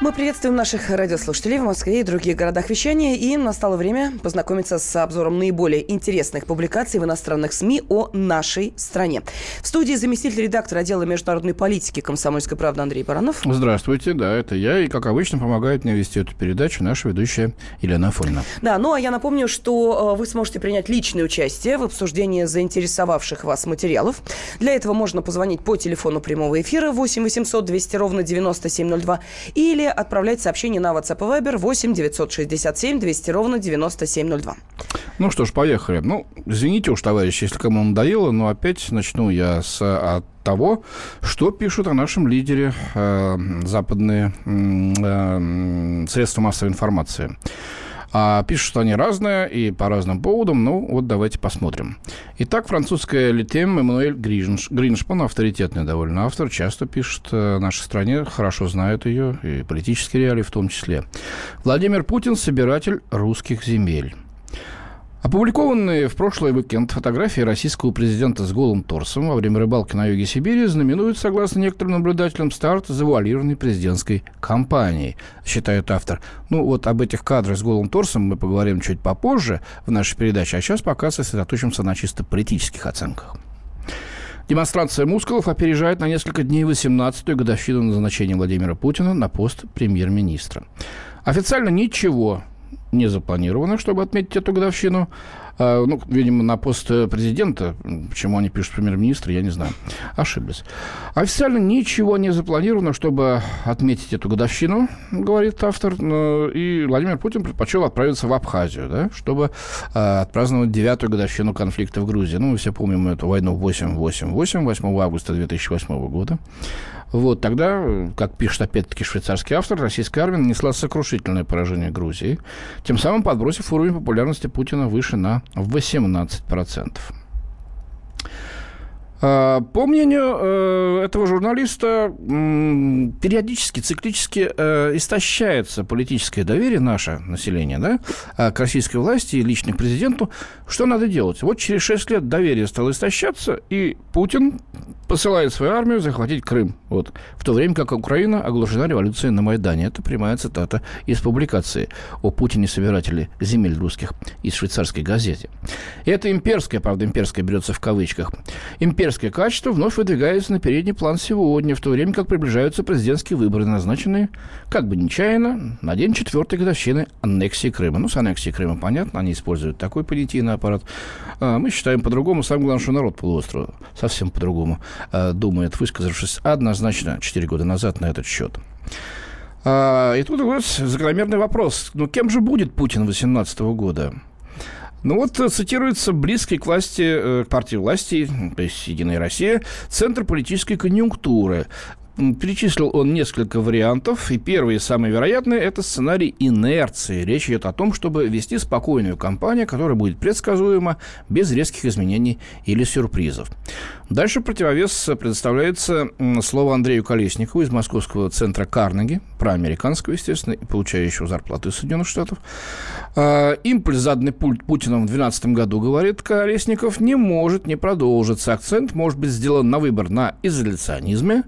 Мы приветствуем наших радиослушателей в Москве и других городах вещания. И настало время познакомиться с обзором наиболее интересных публикаций в иностранных СМИ о нашей стране. В студии заместитель редактора отдела международной политики «Комсомольской правды» Андрей Баранов. Здравствуйте, да, это я. И, как обычно, помогает мне вести эту передачу наша ведущая Елена Афонина. Да, ну а я напомню, что э, вы сможете принять личное участие в обсуждении заинтересовавших вас материалов. Для этого можно позвонить по телефону прямого эфира 8 800 200 ровно 9702 или отправлять сообщение на WhatsApp и Viber 8 967 200 ровно 9702. Ну что ж, поехали. Ну, извините уж, товарищи, если кому надоело, но опять начну я с от того, что пишут о нашем лидере э, западные э, средства массовой информации. А пишут они разные и по разным поводам. Ну, вот давайте посмотрим. Итак, французская Литем Эммануэль Гринш, Гриншпан, авторитетный довольно автор, часто пишет о нашей стране, хорошо знает ее, и политические реалии в том числе. Владимир Путин – собиратель русских земель. Опубликованные в прошлый уикенд фотографии российского президента с голым торсом во время рыбалки на юге Сибири знаменуют, согласно некоторым наблюдателям, старт завуалированной президентской кампании, считает автор. Ну, вот об этих кадрах с голым торсом мы поговорим чуть попозже в нашей передаче, а сейчас пока сосредоточимся на чисто политических оценках. Демонстрация мускулов опережает на несколько дней 18-ю годовщину назначения Владимира Путина на пост премьер-министра. Официально ничего не запланировано, чтобы отметить эту годовщину. А, ну, видимо, на пост президента, почему они пишут премьер-министра, я не знаю. Ошиблись. Официально ничего не запланировано, чтобы отметить эту годовщину, говорит автор. И Владимир Путин предпочел отправиться в Абхазию, да, чтобы а, отпраздновать девятую годовщину конфликта в Грузии. Ну, мы все помним эту войну 888, 8 августа 2008 года. Вот тогда, как пишет опять-таки швейцарский автор, российская армия нанесла сокрушительное поражение Грузии, тем самым подбросив уровень популярности Путина выше на 18%. А, по мнению э, этого журналиста, периодически, циклически э, истощается политическое доверие наше население да, а, к российской власти и лично к президенту. Что надо делать? Вот через 6 лет доверие стало истощаться, и Путин посылает свою армию захватить Крым. Вот. В то время как Украина оглушена революцией на Майдане. Это прямая цитата из публикации о Путине собирателе земель русских из швейцарской газеты. Это имперское, правда, имперское берется в кавычках. Имперское качество вновь выдвигается на передний план сегодня, в то время как приближаются президентские выборы, назначенные, как бы нечаянно, на день четвертой годовщины аннексии Крыма. Ну, с аннексией Крыма понятно, они используют такой понятийный аппарат. А мы считаем по-другому. Самое главное, что народ полуострова совсем по-другому Э, думает, высказавшись однозначно 4 года назад на этот счет. А, и тут у нас закономерный вопрос. Ну, кем же будет Путин 2018 года? Ну вот цитируется близкий к власти, э, к партии власти, то есть «Единая Россия», Центр политической конъюнктуры. Перечислил он несколько вариантов, и первый, самый вероятный, это сценарий инерции. Речь идет о том, чтобы вести спокойную кампанию, которая будет предсказуема, без резких изменений или сюрпризов. Дальше противовес предоставляется слово Андрею Колесникову из Московского центра Карнеги, проамериканского, естественно, получающего зарплату из Соединенных Штатов. А, импульс, заданный Путиным в 2012 году, говорит Колесников, не может не продолжиться. Акцент может быть сделан на выбор на изоляционизме,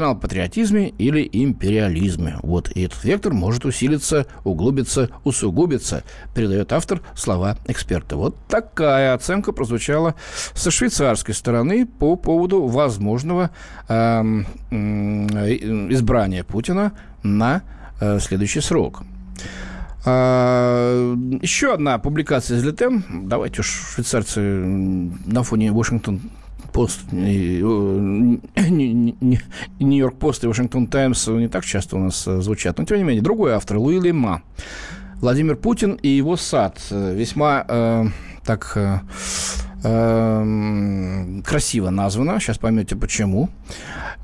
национал-патриотизме или империализме. Вот, и этот вектор может усилиться, углубиться, усугубиться, передает автор слова эксперта. Вот такая оценка прозвучала со швейцарской стороны по поводу возможного э, э, избрания Путина на э, следующий срок. А, еще одна публикация из Летем. Давайте уж швейцарцы на фоне Вашингтон Пост, Нью-Йорк Пост и Вашингтон Таймс не так часто у нас э, звучат. Но, тем не менее, другой автор, Луи Лима. Владимир Путин и его сад. Э, весьма э, так э, э, красиво названо. Сейчас поймете, почему.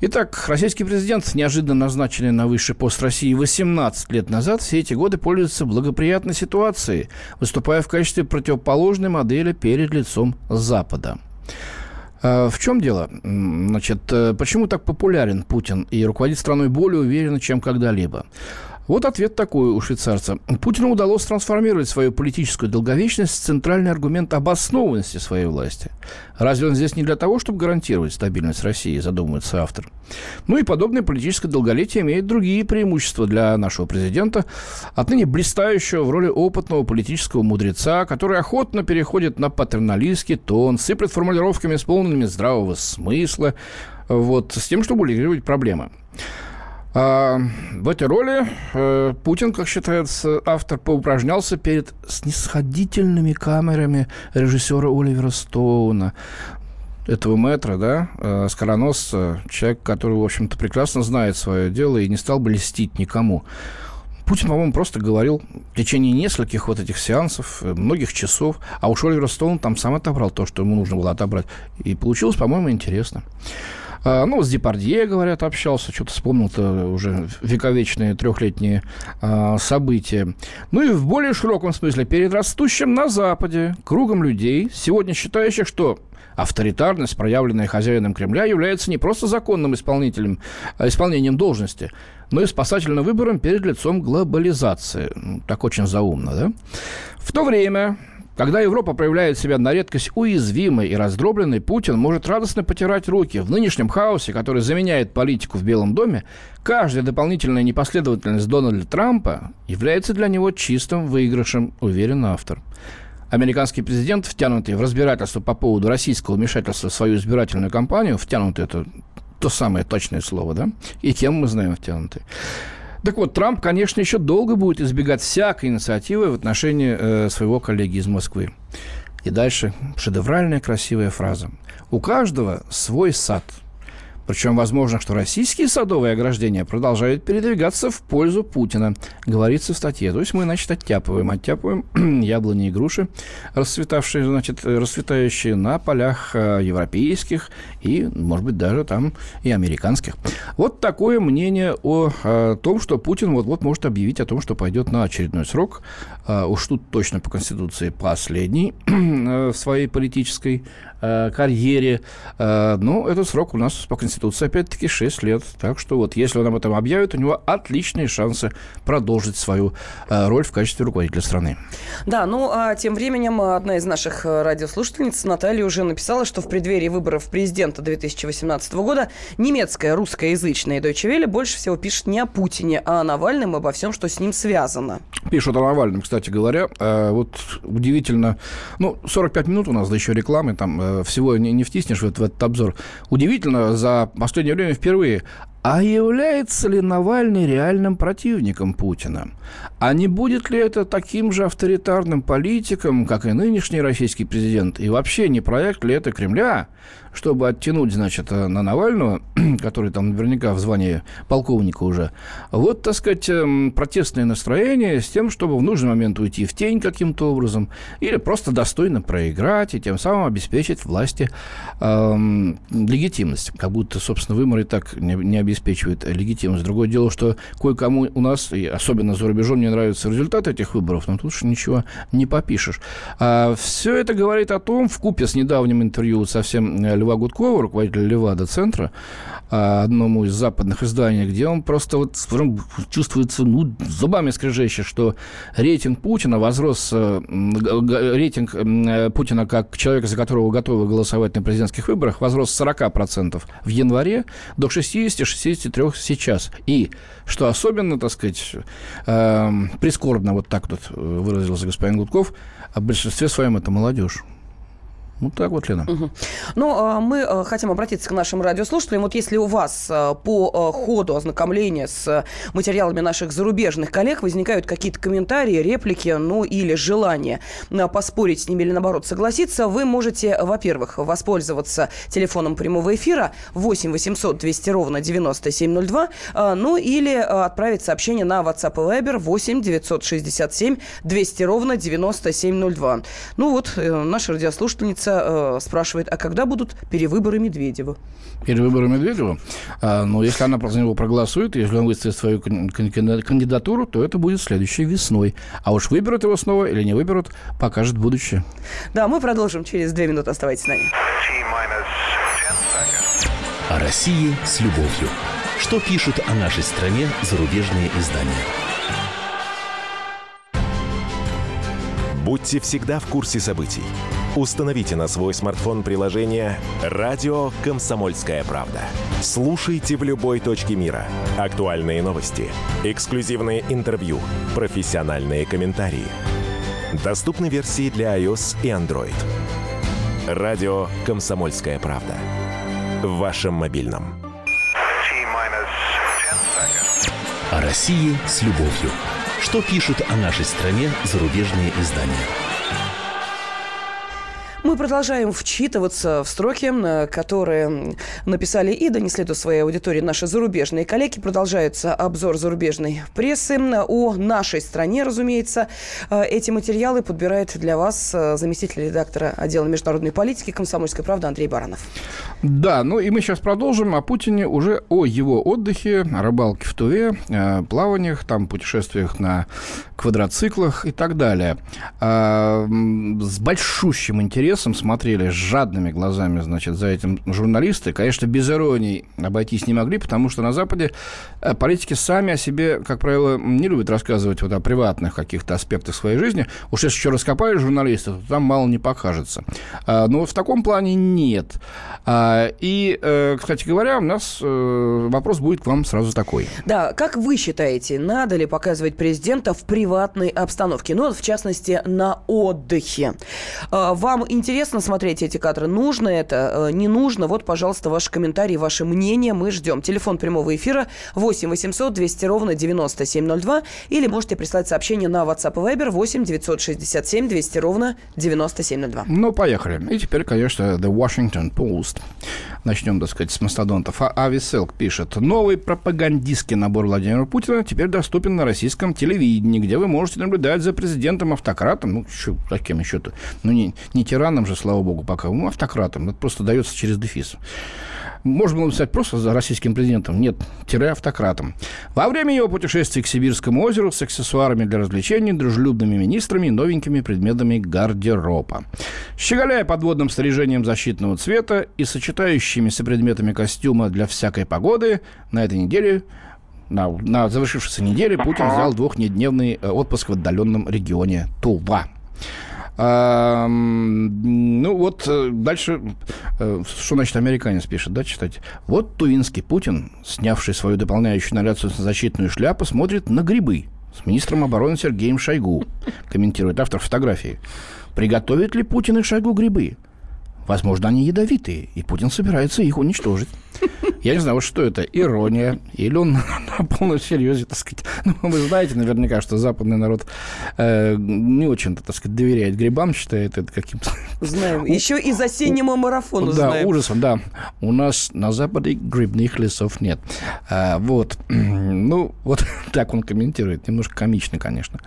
Итак, российский президент, неожиданно назначенный на высший пост России 18 лет назад, все эти годы пользуется благоприятной ситуацией, выступая в качестве противоположной модели перед лицом Запада. Э, в чем дело? Значит, э, почему так популярен Путин и руководит страной более уверенно, чем когда-либо? Вот ответ такой у швейцарца. Путину удалось трансформировать свою политическую долговечность в центральный аргумент обоснованности своей власти. Разве он здесь не для того, чтобы гарантировать стабильность России, задумывается автор? Ну и подобное политическое долголетие имеет другие преимущества для нашего президента, отныне блистающего в роли опытного политического мудреца, который охотно переходит на патерналистский тон, сыплет формулировками, исполненными здравого смысла, вот, с тем, чтобы урегулировать проблемы. А, в этой роли э, Путин, как считается автор, поупражнялся перед снисходительными камерами режиссера Оливера Стоуна, этого метра, да, э, скороносца, человек, который, в общем-то, прекрасно знает свое дело и не стал бы льстить никому. Путин, по-моему, просто говорил в течение нескольких вот этих сеансов, э, многих часов, а уж Оливер Стоун там сам отобрал то, что ему нужно было отобрать. И получилось, по-моему, интересно. А, ну, с Депардье, говорят, общался, что-то вспомнил-то уже вековечные трехлетние а, события. Ну и в более широком смысле, перед растущим на Западе кругом людей, сегодня считающих, что авторитарность, проявленная хозяином Кремля, является не просто законным исполнителем, а исполнением должности, но и спасательным выбором перед лицом глобализации. Так очень заумно, да? В то время когда Европа проявляет себя на редкость уязвимой и раздробленной, Путин может радостно потирать руки. В нынешнем хаосе, который заменяет политику в Белом доме, каждая дополнительная непоследовательность Дональда Трампа является для него чистым выигрышем, уверен автор. Американский президент, втянутый в разбирательство по поводу российского вмешательства в свою избирательную кампанию, втянутый это то самое точное слово, да, и кем мы знаем втянутый, так вот, Трамп, конечно, еще долго будет избегать всякой инициативы в отношении э, своего коллеги из Москвы. И дальше шедевральная красивая фраза. У каждого свой сад – причем возможно, что российские садовые ограждения продолжают передвигаться в пользу Путина, говорится в статье. То есть мы, значит, оттяпываем, оттяпываем яблони и груши, расцветавшие, значит, расцветающие на полях э, европейских и, может быть, даже там и американских. Вот такое мнение о, э, том, что Путин вот-вот может объявить о том, что пойдет на очередной срок. А, уж тут точно по Конституции последний в своей политической Э, карьере. Э, ну, этот срок у нас по Конституции, опять-таки, 6 лет. Так что вот если он об этом объявит, у него отличные шансы продолжить свою э, роль в качестве руководителя страны. Да, ну а тем временем одна из наших радиослушательниц, Наталья, уже написала, что в преддверии выборов президента 2018 года немецкая, русскоязычная Deutsche Welle больше всего пишет не о Путине, а о Навальном и обо всем, что с ним связано. Пишут о Навальном, кстати говоря. Вот удивительно, ну, 45 минут у нас, да еще рекламы, там всего не, не втиснешь в, в этот обзор. Удивительно, за последнее время впервые а является ли Навальный реальным противником Путина? А не будет ли это таким же авторитарным политиком, как и нынешний российский президент? И вообще не проект ли это Кремля, чтобы оттянуть, значит, на Навального, который там наверняка в звании полковника уже, вот, так сказать, эм, протестное настроение с тем, чтобы в нужный момент уйти в тень каким-то образом или просто достойно проиграть и тем самым обеспечить власти эм, легитимность. Как будто, собственно, выборы так не, не обеспечивают легитимность. Другое дело, что кое-кому у нас, и особенно за рубежом, не нравятся результаты этих выборов, но тут уж ничего не попишешь. А все это говорит о том, в купе с недавним интервью совсем э, Льва Гудкова, руководителя Левада-центра, а, одному из западных изданий, где он просто вот чувствуется ну, зубами скрежещет, что рейтинг Путина возрос, э, рейтинг э, Путина как человека, за которого готовы голосовать на президентских выборах, возрос с 40% в январе до 60-63% сейчас. И, что особенно, так сказать, э, прискорбно, вот так тут выразился господин Гудков, в большинстве своем это молодежь. Ну, так вот, Лена. Угу. Ну, а, мы а, хотим обратиться к нашим радиослушателям. Вот если у вас а, по ходу ознакомления с материалами наших зарубежных коллег возникают какие-то комментарии, реплики, ну, или желание поспорить с ними или, наоборот, согласиться, вы можете, во-первых, воспользоваться телефоном прямого эфира 8 800 200 ровно 9702, ну, или отправить сообщение на WhatsApp и Viber 8 967 200 ровно 9702. Ну, вот, э, наша радиослушательница Алиса э, спрашивает, а когда будут перевыборы Медведева? Перевыборы Медведева? А, ну, если она за него проголосует, если он выставит свою кандидатуру, то это будет следующей весной. А уж выберут его снова или не выберут, покажет будущее. Да, мы продолжим через две минуты. Оставайтесь с нами. О России с любовью. Что пишут о нашей стране зарубежные издания? Будьте всегда в курсе событий. Установите на свой смартфон приложение «Радио Комсомольская правда». Слушайте в любой точке мира. Актуальные новости, эксклюзивные интервью, профессиональные комментарии. Доступны версии для iOS и Android. «Радио Комсомольская правда». В вашем мобильном. О России с любовью. Что пишут о нашей стране зарубежные издания? Мы продолжаем вчитываться в строки, которые написали и донесли до своей аудитории наши зарубежные коллеги. Продолжается обзор зарубежной прессы о нашей стране, разумеется. Эти материалы подбирает для вас заместитель редактора отдела международной политики «Комсомольской правды» Андрей Баранов. Да, ну и мы сейчас продолжим о Путине, уже о его отдыхе, рыбалке в Туве, плаваниях, там путешествиях на квадроциклах и так далее. С большущим интересом интересом смотрели, с жадными глазами, значит, за этим журналисты. Конечно, без иронии обойтись не могли, потому что на Западе э, политики сами о себе, как правило, не любят рассказывать вот о приватных каких-то аспектах своей жизни. Уж если еще раскопали журналистов, то там мало не покажется. А, но в таком плане нет. А, и, э, кстати говоря, у нас э, вопрос будет к вам сразу такой. Да, как вы считаете, надо ли показывать президента в приватной обстановке? Ну, в частности, на отдыхе. А, вам интересно интересно смотреть эти кадры. Нужно это, э, не нужно? Вот, пожалуйста, ваши комментарии, ваше мнение мы ждем. Телефон прямого эфира 8 800 200 ровно 9702. Или можете прислать сообщение на WhatsApp и Viber 8 967 200 ровно 9702. Ну, поехали. И теперь, конечно, The Washington Post. Начнем, так сказать, с мастодонтов. А Ависелк пишет. Новый пропагандистский набор Владимира Путина теперь доступен на российском телевидении, где вы можете наблюдать за президентом-автократом. Ну, еще, за кем еще-то? Ну, не, не тираном же, слава богу, пока. Ну, автократом. Это просто дается через дефис. Можно было написать просто за российским президентом. Нет, тире автократом. Во время его путешествий к Сибирскому озеру с аксессуарами для развлечений, дружелюбными министрами новенькими предметами гардероба. Щеголяя подводным снаряжением защитного цвета и сочетающимися предметами костюма для всякой погоды, на этой неделе на, на завершившейся неделе Путин взял двухнедневный э, отпуск в отдаленном регионе Тува. Ну вот э, дальше, э, что значит американец пишет, да, читать. Вот тувинский Путин, снявший свою дополняющую наряд защитную шляпу, смотрит на грибы с министром обороны Сергеем Шойгу, комментирует автор фотографии. Приготовит ли Путин и Шойгу грибы? Возможно, они ядовитые, и Путин собирается их уничтожить. Я не знаю, вот что это, ирония, или он на полном серьезе, так сказать. Ну, вы знаете наверняка, что западный народ э, не очень-то, так сказать, доверяет грибам, считает это каким-то... Знаем. Еще и осеннему марафону да, знаем. Да, ужасом, да. У нас на Западе грибных лесов нет. А, вот. Ну, вот так он комментирует. Немножко комично, конечно.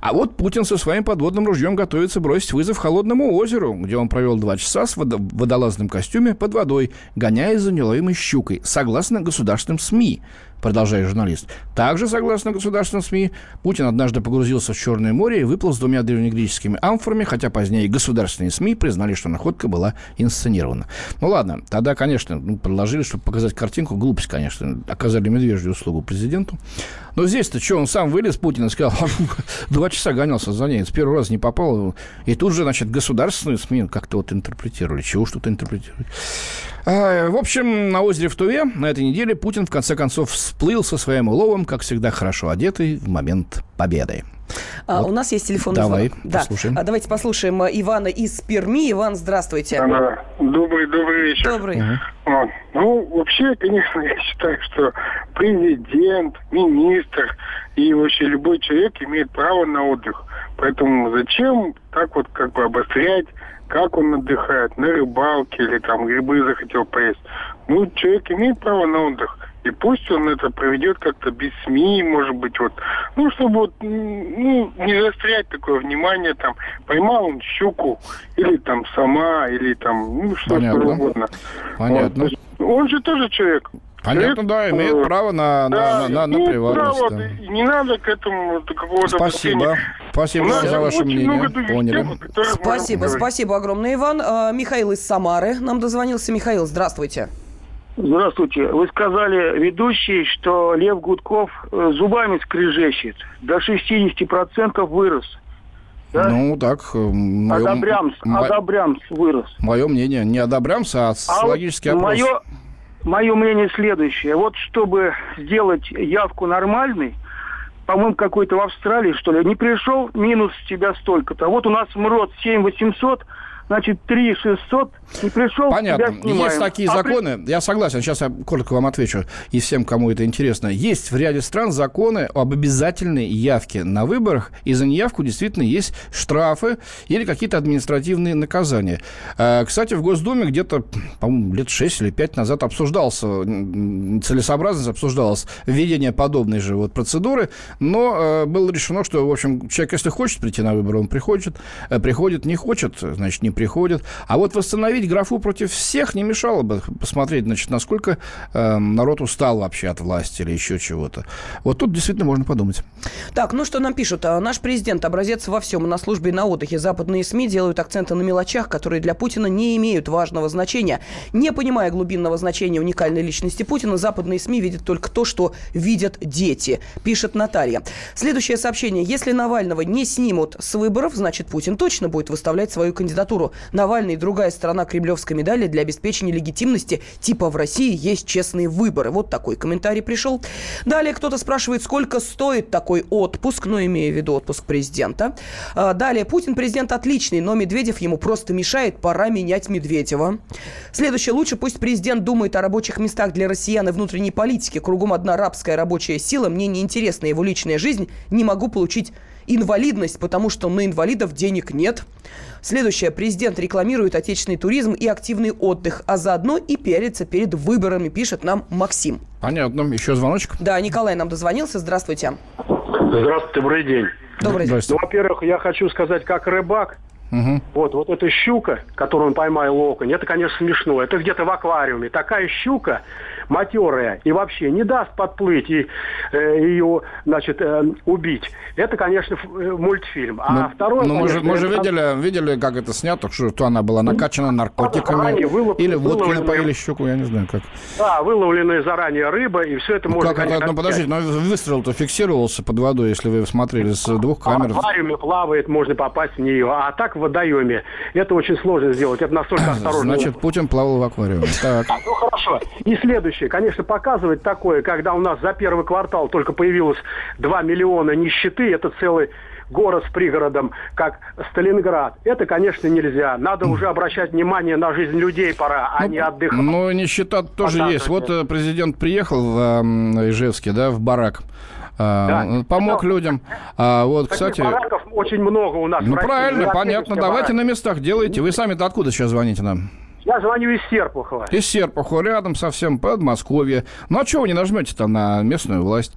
А вот Путин со своим подводным ружьем готовится бросить вызов Холодному озеру, где он провел два часа с водолазным костюме под водой, гоняя за неловимой щукой, согласно государственным СМИ продолжает журналист. Также, согласно государственным СМИ, Путин однажды погрузился в Черное море и выплыл с двумя древнегреческими амфорами, хотя позднее государственные СМИ признали, что находка была инсценирована. Ну ладно, тогда, конечно, ну, предложили, чтобы показать картинку. Глупость, конечно. Оказали медвежью услугу президенту. Но здесь-то что, он сам вылез, Путин, и сказал, два часа гонялся за ней, с первого раза не попал. И тут же, значит, государственные СМИ как-то вот интерпретировали. Чего что-то интерпретировать. А, в общем, на озере в Туве на этой неделе Путин, в конце концов, всплыл со своим уловом, как всегда, хорошо одетый в момент победы. А, вот. У нас есть телефон. Давай, звонок. да. послушаем. А, давайте послушаем э, Ивана из Перми. Иван, здравствуйте. Да, добрый, добрый вечер. Добрый. Угу. Ну, вообще, конечно, я считаю, что президент, министр и вообще любой человек имеет право на отдых. Поэтому зачем так вот как бы обострять как он отдыхает, на рыбалке или там грибы захотел поесть. Ну, человек имеет право на отдых. И пусть он это проведет как-то без СМИ, может быть, вот, ну, чтобы вот, ну, не заострять такое внимание, там, поймал он щуку, или там сама, или там, ну, что угодно. Понятно. Вот. Он же тоже человек. Понятно, да, имеет э, право на, да, на, на, на приватность. Право, да. Не надо к этому какого-то... Спасибо. Спасибо за ваше мнение. Поняли. Тем, спасибо, спасибо огромное, Иван. А, Михаил из Самары нам дозвонился. Михаил, здравствуйте. Здравствуйте. Вы сказали, ведущий, что Лев Гудков э, зубами скрежещет. До 60% вырос. Да? Ну, так... Э, мое, одобрямс, мо... одобрямс вырос. Мое мнение, не одобрямс, а а опрос. Мое, мое мнение следующее. Вот чтобы сделать явку нормальной, по-моему, какой-то в Австралии, что ли, не пришел, минус тебя столько-то. Вот у нас МРОД 7 800, значит, 3 600 не пришел, Понятно. Есть такие а законы, при... я согласен, сейчас я коротко вам отвечу, и всем, кому это интересно. Есть в ряде стран законы об обязательной явке на выборах, и за неявку действительно есть штрафы или какие-то административные наказания. А, кстати, в Госдуме где-то, по-моему, лет 6 или 5 назад обсуждался, целесообразность обсуждалась введение подобной же вот процедуры, но э, было решено, что, в общем, человек, если хочет прийти на выборы, он приходит, э, приходит, не хочет, значит, не приходит. А вот восстановить графу против всех не мешало бы посмотреть, значит, насколько э, народ устал вообще от власти или еще чего-то. Вот тут действительно можно подумать. Так, ну что нам пишут? А, наш президент образец во всем. На службе и на отдыхе западные СМИ делают акценты на мелочах, которые для Путина не имеют важного значения. Не понимая глубинного значения уникальной личности Путина, западные СМИ видят только то, что видят дети, пишет Наталья. Следующее сообщение. Если Навального не снимут с выборов, значит, Путин точно будет выставлять свою кандидатуру. Навальный и другая сторона кремлевской медали для обеспечения легитимности типа в России есть честные выборы. Вот такой комментарий пришел. Далее кто-то спрашивает, сколько стоит такой отпуск, ну, имея в виду отпуск президента. А, далее, Путин президент отличный, но Медведев ему просто мешает, пора менять Медведева. Следующее, лучше пусть президент думает о рабочих местах для россиян и внутренней политики. Кругом одна рабская рабочая сила, мне не интересна его личная жизнь, не могу получить инвалидность, потому что на инвалидов денег нет. Следующее. Президент рекламирует отечественный туризм и активный отдых, а заодно и пиарится перед выборами, пишет нам Максим. Понятно. Еще звоночек? Да, Николай нам дозвонился. Здравствуйте. Здравствуйте, добрый день. Добрый день. Ну, во-первых, я хочу сказать, как рыбак, Угу. Вот, вот эта щука, которую он поймал окунь, это, конечно, смешно. Это где-то в аквариуме. Такая щука, матерая и вообще не даст подплыть и э, ее, значит, э, убить. Это, конечно, э, мультфильм. А ну, второе... Ну, мы же, мы же видели, видели, как это снято, что она была накачана наркотиками. Вылов, или водкой напоили щуку, я не знаю как. Да, выловленная заранее рыба, и все это ну, можно... Как это, ну, подождите, но выстрел-то фиксировался под водой, если вы смотрели с двух камер. В аквариуме плавает, можно попасть в нее. А так в водоеме это очень сложно сделать. Это настолько осторожно. Значит, Путин плавал в аквариуме. Так. Ну, хорошо. И следующее следующее. Конечно, показывать такое, когда у нас за первый квартал только появилось 2 миллиона нищеты, это целый город с пригородом, как Сталинград. Это, конечно, нельзя. Надо уже обращать внимание на жизнь людей пора, а ну, не отдыхать. Но нищета тоже есть. Вот э, президент приехал в э, Ижевске, да, в барак. А, да. Помог Это, людям. А, вот, кстати... бараков очень много у нас. Ну, правильно, понятно. Давайте барак. на местах делайте. Вы сами-то откуда сейчас звоните нам? Я звоню из Серпухова. Из Серпухова, рядом совсем, Подмосковье. Ну, а чего вы не нажмете там на местную власть?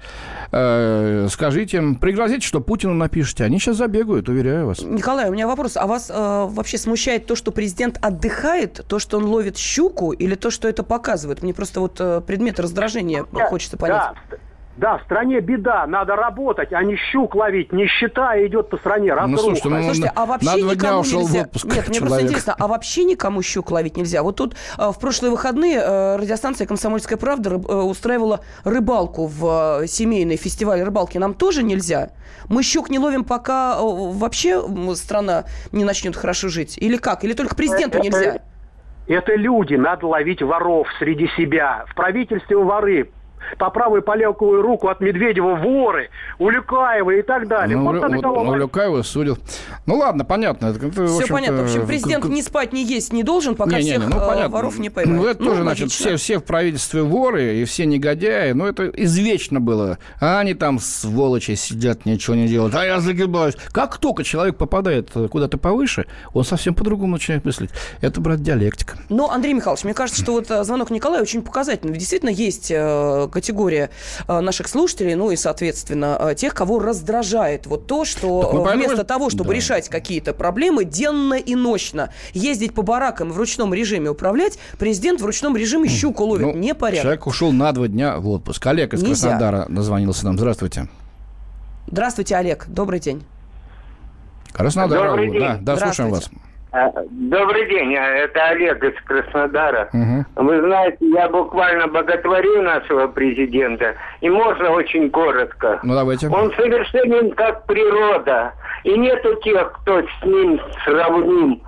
Э, скажите им, пригрозите, что Путину напишите. Они сейчас забегают, уверяю вас. Николай, у меня вопрос. А вас э, вообще смущает то, что президент отдыхает, то, что он ловит щуку, или то, что это показывает? Мне просто вот э, предмет раздражения да, хочется понять. Да. Да, в стране беда, надо работать, а не щук ловить. Нищета идет по стране, разруха. Ну, слушайте, ну, слушайте, а вообще на два дня ушел нельзя... в отпуск Нет, мне просто интересно, а вообще никому щук ловить нельзя? Вот тут а, в прошлые выходные а, радиостанция «Комсомольская правда» рыб, а, устраивала рыбалку в а, семейный фестиваль рыбалки. Нам тоже нельзя? Мы щук не ловим, пока а, вообще страна не начнет хорошо жить? Или как? Или только президенту нельзя? Это люди, надо ловить воров среди себя. В правительстве воры по правую по левую руку от Медведева воры, Улюкаева и так далее. Ну, вот, вот, Улюкаева судил. Ну ладно, понятно. Это, Все понятно. В общем, президент не спать, не есть не должен, пока не, не, всех не, ну, э, понятно. воров не поймет. Ну, это ну, тоже, значит, все, все в правительстве воры и все негодяи. Ну, это извечно было. А они там, сволочи, сидят, ничего не делают. А я загибаюсь. Как только человек попадает куда-то повыше, он совсем по-другому начинает мыслить. Это, брат, диалектика. Но, Андрей Михайлович, мне кажется, что вот э, звонок Николая очень показательный. Действительно, есть э, категория э, наших слушателей, ну и, соответственно, э, тех, кого раздражает вот то, что э, вместо того, чтобы да. решать какие-то проблемы денно и ночно, ездить по баракам в ручном режиме управлять, президент в ручном режиме щуку ловит. Ну, Непорядок. Человек ушел на два дня в отпуск. Олег из Нельзя. Краснодара дозвонился нам. Здравствуйте. Здравствуйте, Олег. Добрый день. Краснодар. Добрый день. Да, да слушаем вас. А, добрый день, а, это Олег из Краснодара. Угу. Вы знаете, я буквально боготворю нашего президента, и можно очень коротко. Ну давайте. Он совершенен как природа, и нету тех, кто с ним сравним.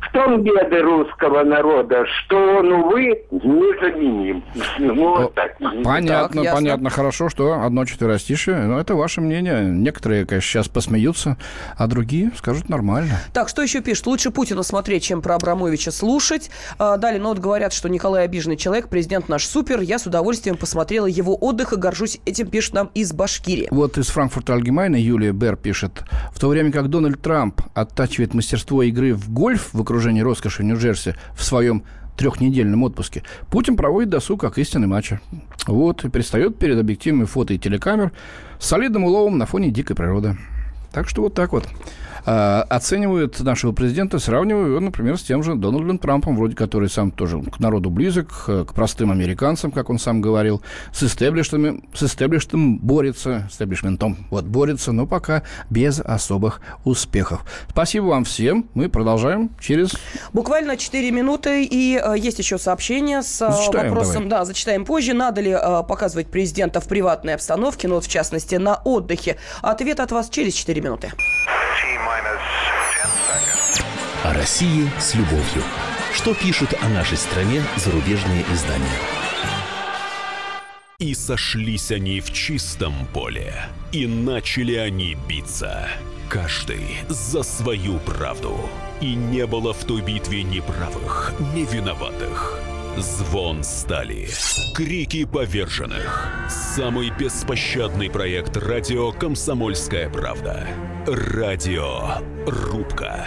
В том беды русского народа, что он, увы, незаменим. Ну, вот так. Понятно, так, понятно. Хорошо, что одно четверостишее. Но это ваше мнение. Некоторые, конечно, сейчас посмеются, а другие скажут нормально. Так, что еще пишет? Лучше Путина смотреть, чем про Абрамовича слушать. А, далее, ну вот говорят, что Николай обиженный человек, президент наш супер. Я с удовольствием посмотрела его отдых и горжусь этим, пишет нам из Башкирии. Вот из Франкфурта Альгемайна Юлия Бер пишет. В то время как Дональд Трамп оттачивает мастерство игры в гольф в окружении роскоши Нью-Джерси в своем трехнедельном отпуске, Путин проводит досуг как истинный матча. Вот, и предстает перед объективами фото и телекамер с солидным уловом на фоне дикой природы. Так что вот так вот. А, оценивают нашего президента, сравнивая его, например, с тем же Дональдом Трампом, вроде который сам тоже к народу близок, к простым американцам, как он сам говорил, с истеблиштами, с истеблиштом борется, с истеблишментом, вот, борется, но пока без особых успехов. Спасибо вам всем. Мы продолжаем через... Буквально 4 минуты, и э, есть еще сообщение с э, зачитаем, вопросом, давай. да, зачитаем позже, надо ли э, показывать президента в приватной обстановке, ну, вот в частности, на отдыхе. Ответ от вас через 4 минуты. России с любовью. Что пишут о нашей стране зарубежные издания? И сошлись они в чистом поле, и начали они биться. Каждый за свою правду. И не было в той битве ни правых, ни виноватых. Звон стали. Крики поверженных. Самый беспощадный проект радио «Комсомольская правда». Радио «Рубка».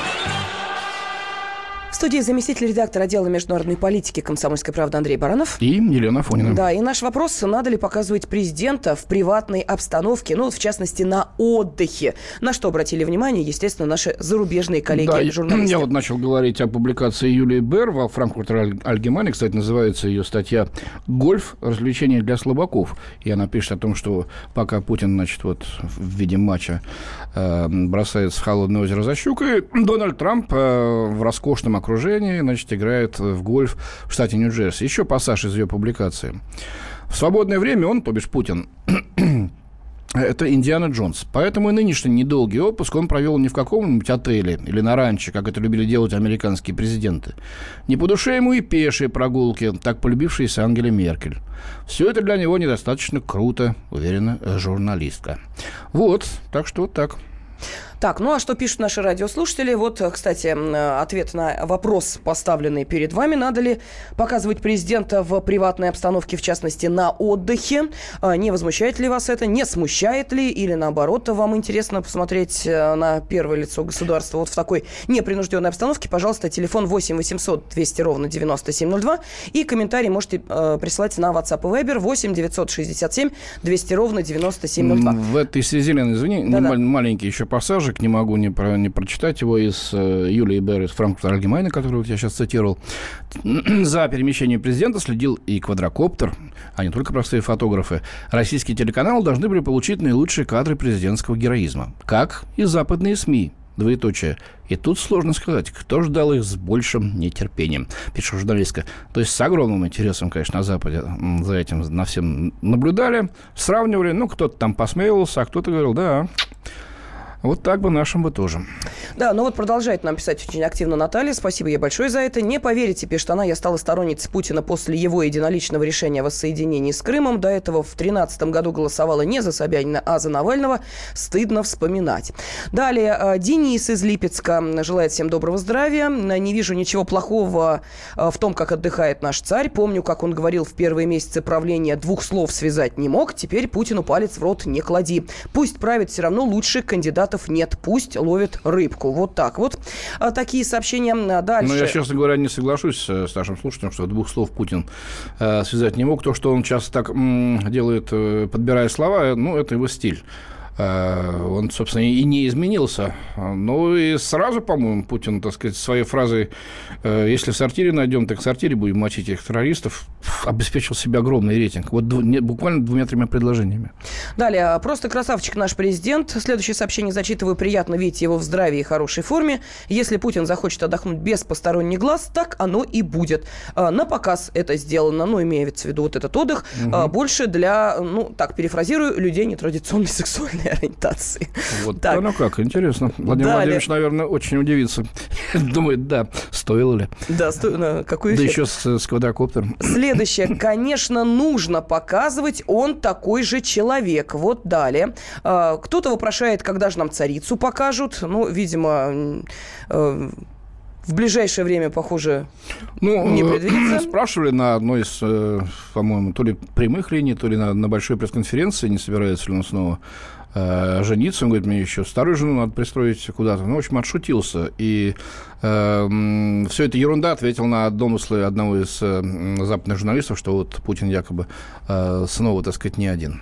Студии заместитель редактора отдела международной политики «Комсомольской правды» Андрей Баранов. И Елена Фонина. Да, и наш вопрос, надо ли показывать президента в приватной обстановке, ну, в частности, на отдыхе. На что обратили внимание, естественно, наши зарубежные коллеги-журналисты. Да, я вот начал говорить о публикации Юлии Бер во Франкфуртер Альгемане. Кстати, называется ее статья «Гольф. Развлечения для слабаков». И она пишет о том, что пока Путин, значит, вот в виде матча бросается в холодное озеро за щукой, Дональд Трамп э, в роскошном окружении значит, играет в гольф в штате Нью-Джерси. Еще пассаж из ее публикации. В свободное время он, то бишь Путин, это Индиана Джонс. Поэтому и нынешний недолгий отпуск он провел не в каком-нибудь отеле или на ранче, как это любили делать американские президенты. Не по душе ему и пешие прогулки, так полюбившиеся Ангеле Меркель. Все это для него недостаточно круто, уверена журналистка. Вот, так что вот так. Так, ну а что пишут наши радиослушатели? Вот, кстати, ответ на вопрос, поставленный перед вами. Надо ли показывать президента в приватной обстановке, в частности, на отдыхе? А, не возмущает ли вас это? Не смущает ли? Или наоборот, вам интересно посмотреть э, на первое лицо государства вот в такой непринужденной обстановке? Пожалуйста, телефон 8 800 200 ровно 9702. И комментарий можете э, присылать на WhatsApp и Viber 8 967 200 ровно 9702. В этой связи, Лена, извини, Да-да. маленький еще пассаж пассажик, не могу не, про, не прочитать его из э, Юлии Берр из Франкфурта Альгемайна, которую я сейчас цитировал. За перемещением президента следил и квадрокоптер, а не только простые фотографы. Российские телеканалы должны были получить наилучшие кадры президентского героизма, как и западные СМИ двоеточие. И тут сложно сказать, кто ждал их с большим нетерпением, пишет журналистка. То есть с огромным интересом, конечно, на Западе за этим на всем наблюдали, сравнивали. Ну, кто-то там посмеивался, а кто-то говорил, да, вот так бы нашим бы тоже. Да, ну вот продолжает нам писать очень активно Наталья. Спасибо ей большое за это. Не поверите, пишет она, я стала сторонницей Путина после его единоличного решения о воссоединении с Крымом. До этого в 2013 году голосовала не за Собянина, а за Навального. Стыдно вспоминать. Далее, э, Денис из Липецка желает всем доброго здравия. Не вижу ничего плохого э, в том, как отдыхает наш царь. Помню, как он говорил в первые месяцы правления, двух слов связать не мог. Теперь Путину палец в рот не клади. Пусть правит все равно лучший кандидат Фанатов нет, пусть ловит рыбку. Вот так вот. А, такие сообщения дальше. Ну, я, честно говоря, не соглашусь с нашим слушателем, что двух слов Путин э, связать не мог. То, что он часто так м, делает, э, подбирая слова, ну, это его стиль. Э, он, собственно, и не изменился. Ну и сразу, по-моему, Путин, так сказать, своей фразой э, «если в сортире найдем, так в сортире будем мочить этих террористов», обеспечил себе огромный рейтинг. Вот буквально двумя-тремя предложениями. Далее. Просто красавчик наш президент. Следующее сообщение зачитываю. Приятно видеть его в здравии и хорошей форме. Если Путин захочет отдохнуть без посторонних глаз, так оно и будет. Э, на показ это сделано, ну, имеется в виду вот этот отдых, угу. больше для, ну, так, перефразирую, людей нетрадиционной сексуальной ориентации. Вот так. ну как, интересно. Владимир Далее. Владимирович, наверное, очень удивится. Думает, да, стоило ли. Да, сто... да какой Да еще с, с квадрокоптером. Следующее. Конечно, нужно показывать, он такой же человек. Вот далее. А, кто-то вопрошает, когда же нам царицу покажут. Ну, видимо, э, в ближайшее время, похоже, ну, не предвидится. Спрашивали на одной из, э, по-моему, то ли прямых линий, то ли на, на большой пресс-конференции, не собирается ли он снова э, жениться. Он говорит, мне еще старую жену надо пристроить куда-то. Ну, в общем, отшутился. И э, все это ерунда, ответил на домыслы одного из э, западных журналистов, что вот Путин якобы э, снова, так сказать, не один.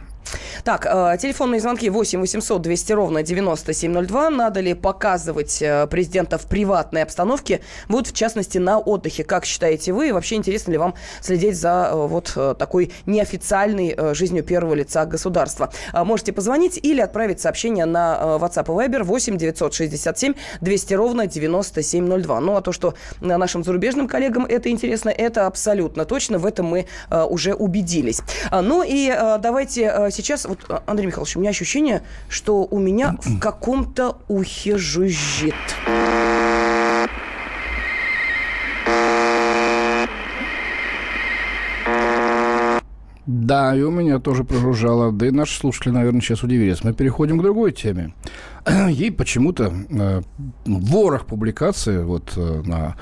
Так, э, телефонные звонки 8 800 200 ровно 9702. Надо ли показывать э, президента в приватной обстановке, вот в частности на отдыхе? Как считаете вы? И вообще интересно ли вам следить за э, вот такой неофициальной жизнью первого лица государства? Можете позвонить или отправить сообщение на WhatsApp и Viber 8 967 200 ровно 9702. Ну, а то, что нашим зарубежным коллегам это интересно, это абсолютно точно. В этом мы уже убедились. Ну и давайте сейчас, вот, а, Андрей Михайлович, у меня ощущение, что у меня в каком-то ухе жужжит. Да, и у меня тоже прожужжало. Да и наши слушатели, наверное, сейчас удивились. Мы переходим к другой теме. Ей почему-то э, ворох публикаций вот э, на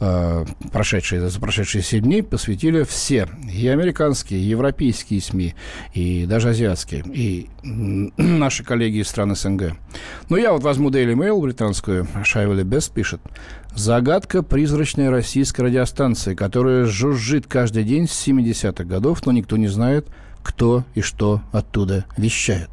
э, прошедшие, за прошедшие 7 дней посвятили все. И американские, и европейские СМИ, и даже азиатские, и наши коллеги из стран СНГ. Но я вот возьму Daily Mail британскую, Шайвели Бест пишет. Загадка призрачной российской радиостанции, которая жужжит каждый день с 70-х годов, но никто не знает, кто и что оттуда вещает.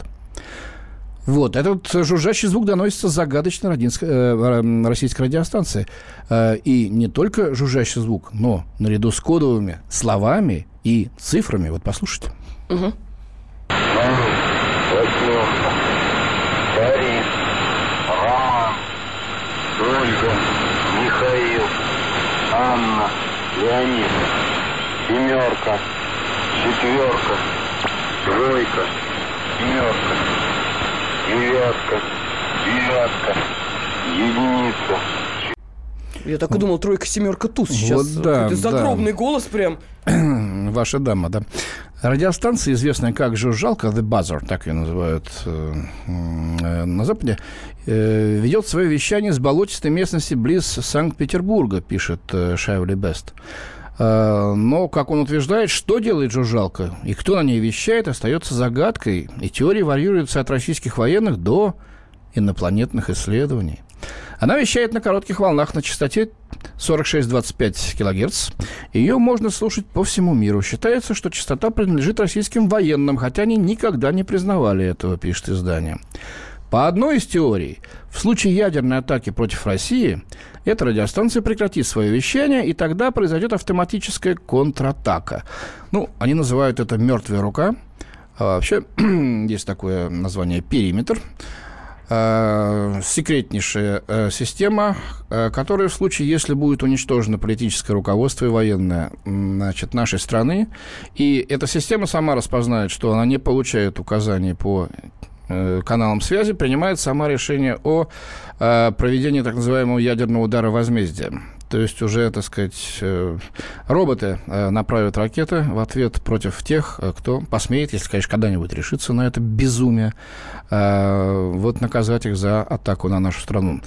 Вот, этот жужжащий звук доносится с загадочной э, российской радиостанции. Э, и не только жужжащий звук, но наряду с кодовыми словами и цифрами. Вот послушайте. Угу. Борис, Роман, Ольга, Михаил, Анна, Леонид, семерка, четверка, тройка, семерка, девятка, девятка, единица. Я так и думал, тройка, семерка, туз сейчас. Вот, да, Это загробный да. голос прям. Ваша дама, да. Радиостанция, известная как «Жужжалка», «The Buzzer», так ее называют э, э, на Западе, э, ведет свое вещание с болотистой местности близ Санкт-Петербурга, пишет э, Шайвли Бест. Э, но, как он утверждает, что делает жужжалка и кто на ней вещает, остается загадкой, и теории варьируются от российских военных до инопланетных исследований. Она вещает на коротких волнах на частоте 46-25 кГц. Ее можно слушать по всему миру. Считается, что частота принадлежит российским военным, хотя они никогда не признавали этого, пишет издание. По одной из теорий, в случае ядерной атаки против России, эта радиостанция прекратит свое вещание, и тогда произойдет автоматическая контратака. Ну, они называют это «мертвая рука». А вообще, есть такое название «периметр». Э, секретнейшая э, система, э, которая в случае, если будет уничтожено политическое руководство и военное значит, нашей страны, и эта система сама распознает, что она не получает указаний по каналам связи, принимает сама решение о проведении так называемого ядерного удара возмездия. То есть уже, так сказать, э, роботы э, направят ракеты в ответ против тех, э, кто посмеет, если, конечно, когда-нибудь решится на это безумие, вот наказать их за атаку на нашу страну.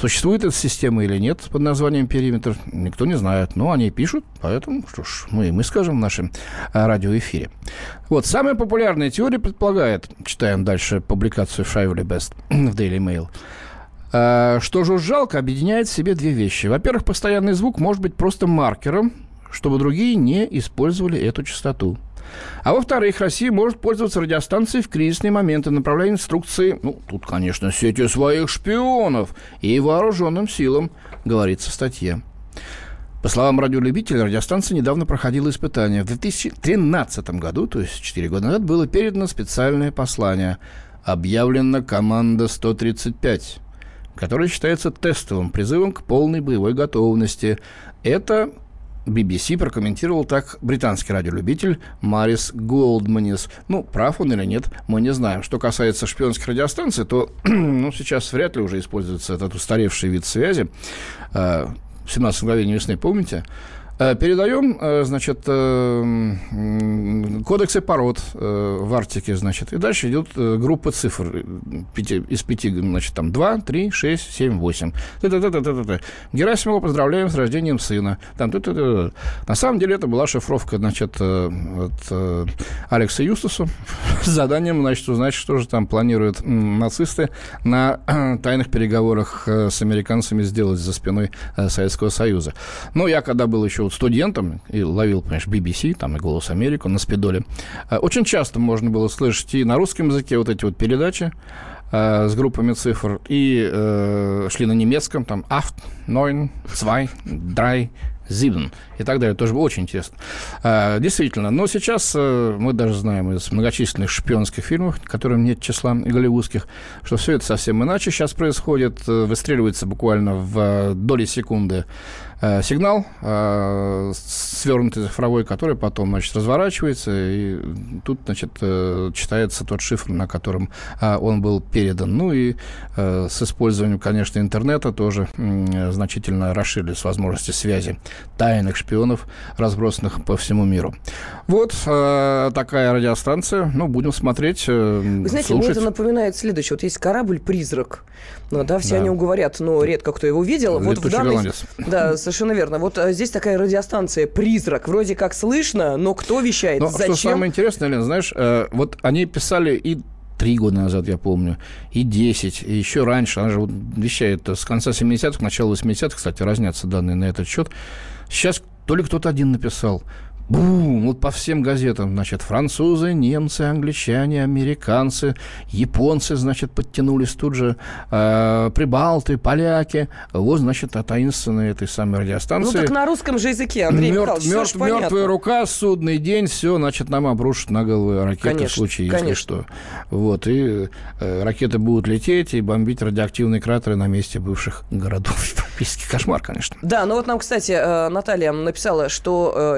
Существует эта система или нет под названием «Периметр», никто не знает. Но они пишут, поэтому, что ж, мы, мы скажем в нашем радиоэфире. Вот, самая популярная теория предполагает, читаем дальше публикацию Shively Best в Daily Mail, что жужжалка объединяет в себе две вещи. Во-первых, постоянный звук может быть просто маркером, чтобы другие не использовали эту частоту. А во-вторых, Россия может пользоваться радиостанцией в кризисные моменты, направляя инструкции, ну, тут, конечно, сетью своих шпионов и вооруженным силам, говорится в статье. По словам радиолюбителя, радиостанция недавно проходила испытания. В 2013 году, то есть 4 года назад, было передано специальное послание. Объявлена команда 135 который считается тестовым призывом к полной боевой готовности. Это BBC прокомментировал так британский радиолюбитель Марис Голдманис. Ну, прав он или нет, мы не знаем. Что касается шпионских радиостанций, то ну, сейчас вряд ли уже используется этот устаревший вид связи. А, в 17 мгновений весны, помните? Э, передаем, э, значит, э, кодексы пород в Арктике, значит, и дальше идет группа цифр из пяти, значит, там 2, 3, 6, 7, 8. Герасимова поздравляем с рождением сына. Там, На самом деле это была шифровка, значит, от Алекса Юстуса с заданием, значит, узнать, что же там планируют нацисты на тайных переговорах с американцами сделать за спиной Советского Союза. Но я, когда был еще студентом и ловил, понимаешь, BBC, там и «Голос Америки» на спидоле, э, очень часто можно было слышать и на русском языке вот эти вот передачи, э, с группами цифр, и э, шли на немецком, там, «Acht», «Neun», «Zwei», «Drei», Зибн и так далее. Тоже очень интересно. А, действительно. Но сейчас а, мы даже знаем из многочисленных шпионских фильмов, которым нет числа и голливудских, что все это совсем иначе сейчас происходит. Э, выстреливается буквально в э, доли секунды э, сигнал, свернутый цифровой, который потом, значит, разворачивается, и тут, значит, читается тот шифр, на котором он был передан. Ну и с использованием, конечно, интернета тоже значительно расширились возможности связи тайных шпионов, разбросанных по всему миру. Вот э, такая радиостанция. Ну, будем смотреть, э, Вы знаете, слушать. мне это напоминает следующее. Вот есть корабль-призрак. Ну, да, все да. о нем говорят, но редко кто его видел. вот в данной... Да, совершенно верно. Вот а, здесь такая радиостанция «Призрак». Вроде как слышно, но кто вещает? Но Зачем? Что самое интересное, Лен, знаешь, э, вот они писали и три года назад, я помню, и 10, и еще раньше. Она же вещает с конца 70-х, начала 80-х, кстати, разнятся данные на этот счет. Сейчас то ли кто-то один написал, Бум! Вот по всем газетам, значит, французы, немцы, англичане, американцы, японцы, значит, подтянулись тут же, э, прибалты, поляки. Вот, значит, о таинственной этой самой радиостанции. Ну, так на русском же языке, Андрей Мертв, Михайлович, мертв, Мертвая рука, судный день, все, значит, нам обрушат на головы ракеты конечно, в случае, если конечно. что. Вот, и э, ракеты будут лететь и бомбить радиоактивные кратеры на месте бывших городов. Европейский кошмар, конечно. Да, ну вот нам, кстати, э, Наталья написала, что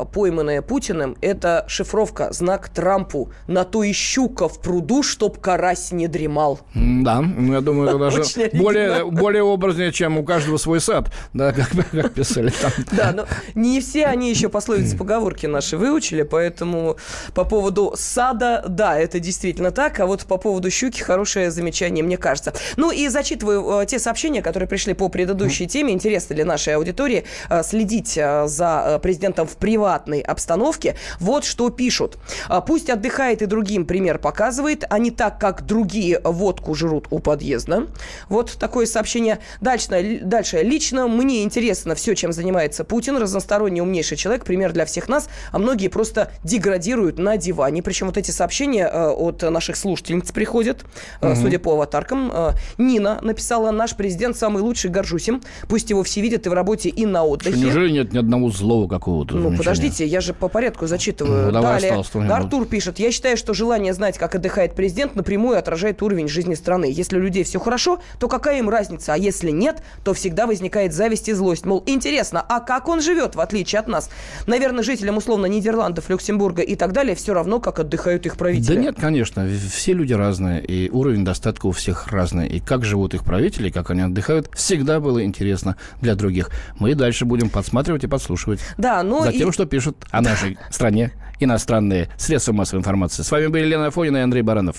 э, пойманная Путиным, это шифровка, знак Трампу. На то и щука в пруду, чтоб карась не дремал. Да, ну, я думаю, это даже более, более образнее, чем у каждого свой сад, да, как, как писали там. Да, но не все они еще пословицы поговорки наши выучили, поэтому по поводу сада, да, это действительно так, а вот по поводу щуки хорошее замечание, мне кажется. Ну и зачитываю э, те сообщения, которые пришли по предыдущей теме. Интересно ли нашей аудитории э, следить э, за президентом в приватном приватной обстановке. Вот что пишут. «А, пусть отдыхает и другим пример показывает, а не так, как другие водку жрут у подъезда. Вот такое сообщение. Дальше, дальше. Лично мне интересно все, чем занимается Путин. Разносторонний умнейший человек, пример для всех нас. А многие просто деградируют на диване. Причем вот эти сообщения э, от наших слушательниц приходят, угу. судя по аватаркам. Э, Нина написала, наш президент самый лучший, горжусь им. Пусть его все видят и в работе, и на отдыхе. Что, неужели нет ни одного злого какого-то? Ну, подождите, я же по порядку зачитываю. Ну, давай, Далее. Артур пишет, я считаю, что желание знать, как отдыхает президент, напрямую отражает уровень жизни страны. Если у людей все хорошо, то какая им разница? А если нет, то всегда возникает зависть и злость. Мол, интересно, а как он живет, в отличие от нас? Наверное, жителям условно Нидерландов, Люксембурга и так далее все равно, как отдыхают их правители. Да нет, конечно, все люди разные, и уровень достатка у всех разный. И как живут их правители, как они отдыхают, всегда было интересно для других. Мы и дальше будем подсматривать и подслушивать. Да, ну и... что пишут о нашей стране иностранные средства массовой информации. С вами были Лена Афонина и Андрей Баранов.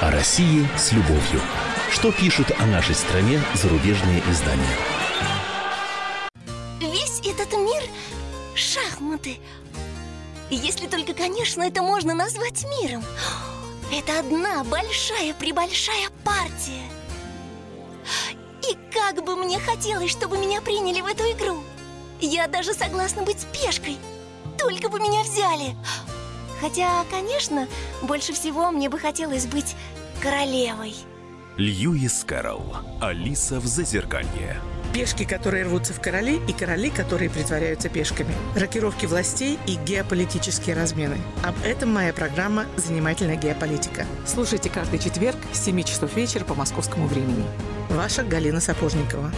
О России с любовью. Что пишут о нашей стране зарубежные издания? Весь этот мир – шахматы. Если только, конечно, это можно назвать миром. Это одна большая-пребольшая партия. И как бы мне хотелось, чтобы меня приняли в эту игру. Я даже согласна быть пешкой. Только бы меня взяли. Хотя, конечно, больше всего мне бы хотелось быть королевой. Льюис Кэрролл. Алиса в Зазеркалье. Пешки, которые рвутся в короли, и короли, которые притворяются пешками. Рокировки властей и геополитические размены. Об этом моя программа «Занимательная геополитика». Слушайте каждый четверг с 7 часов вечера по московскому времени. Ваша Галина Сапожникова.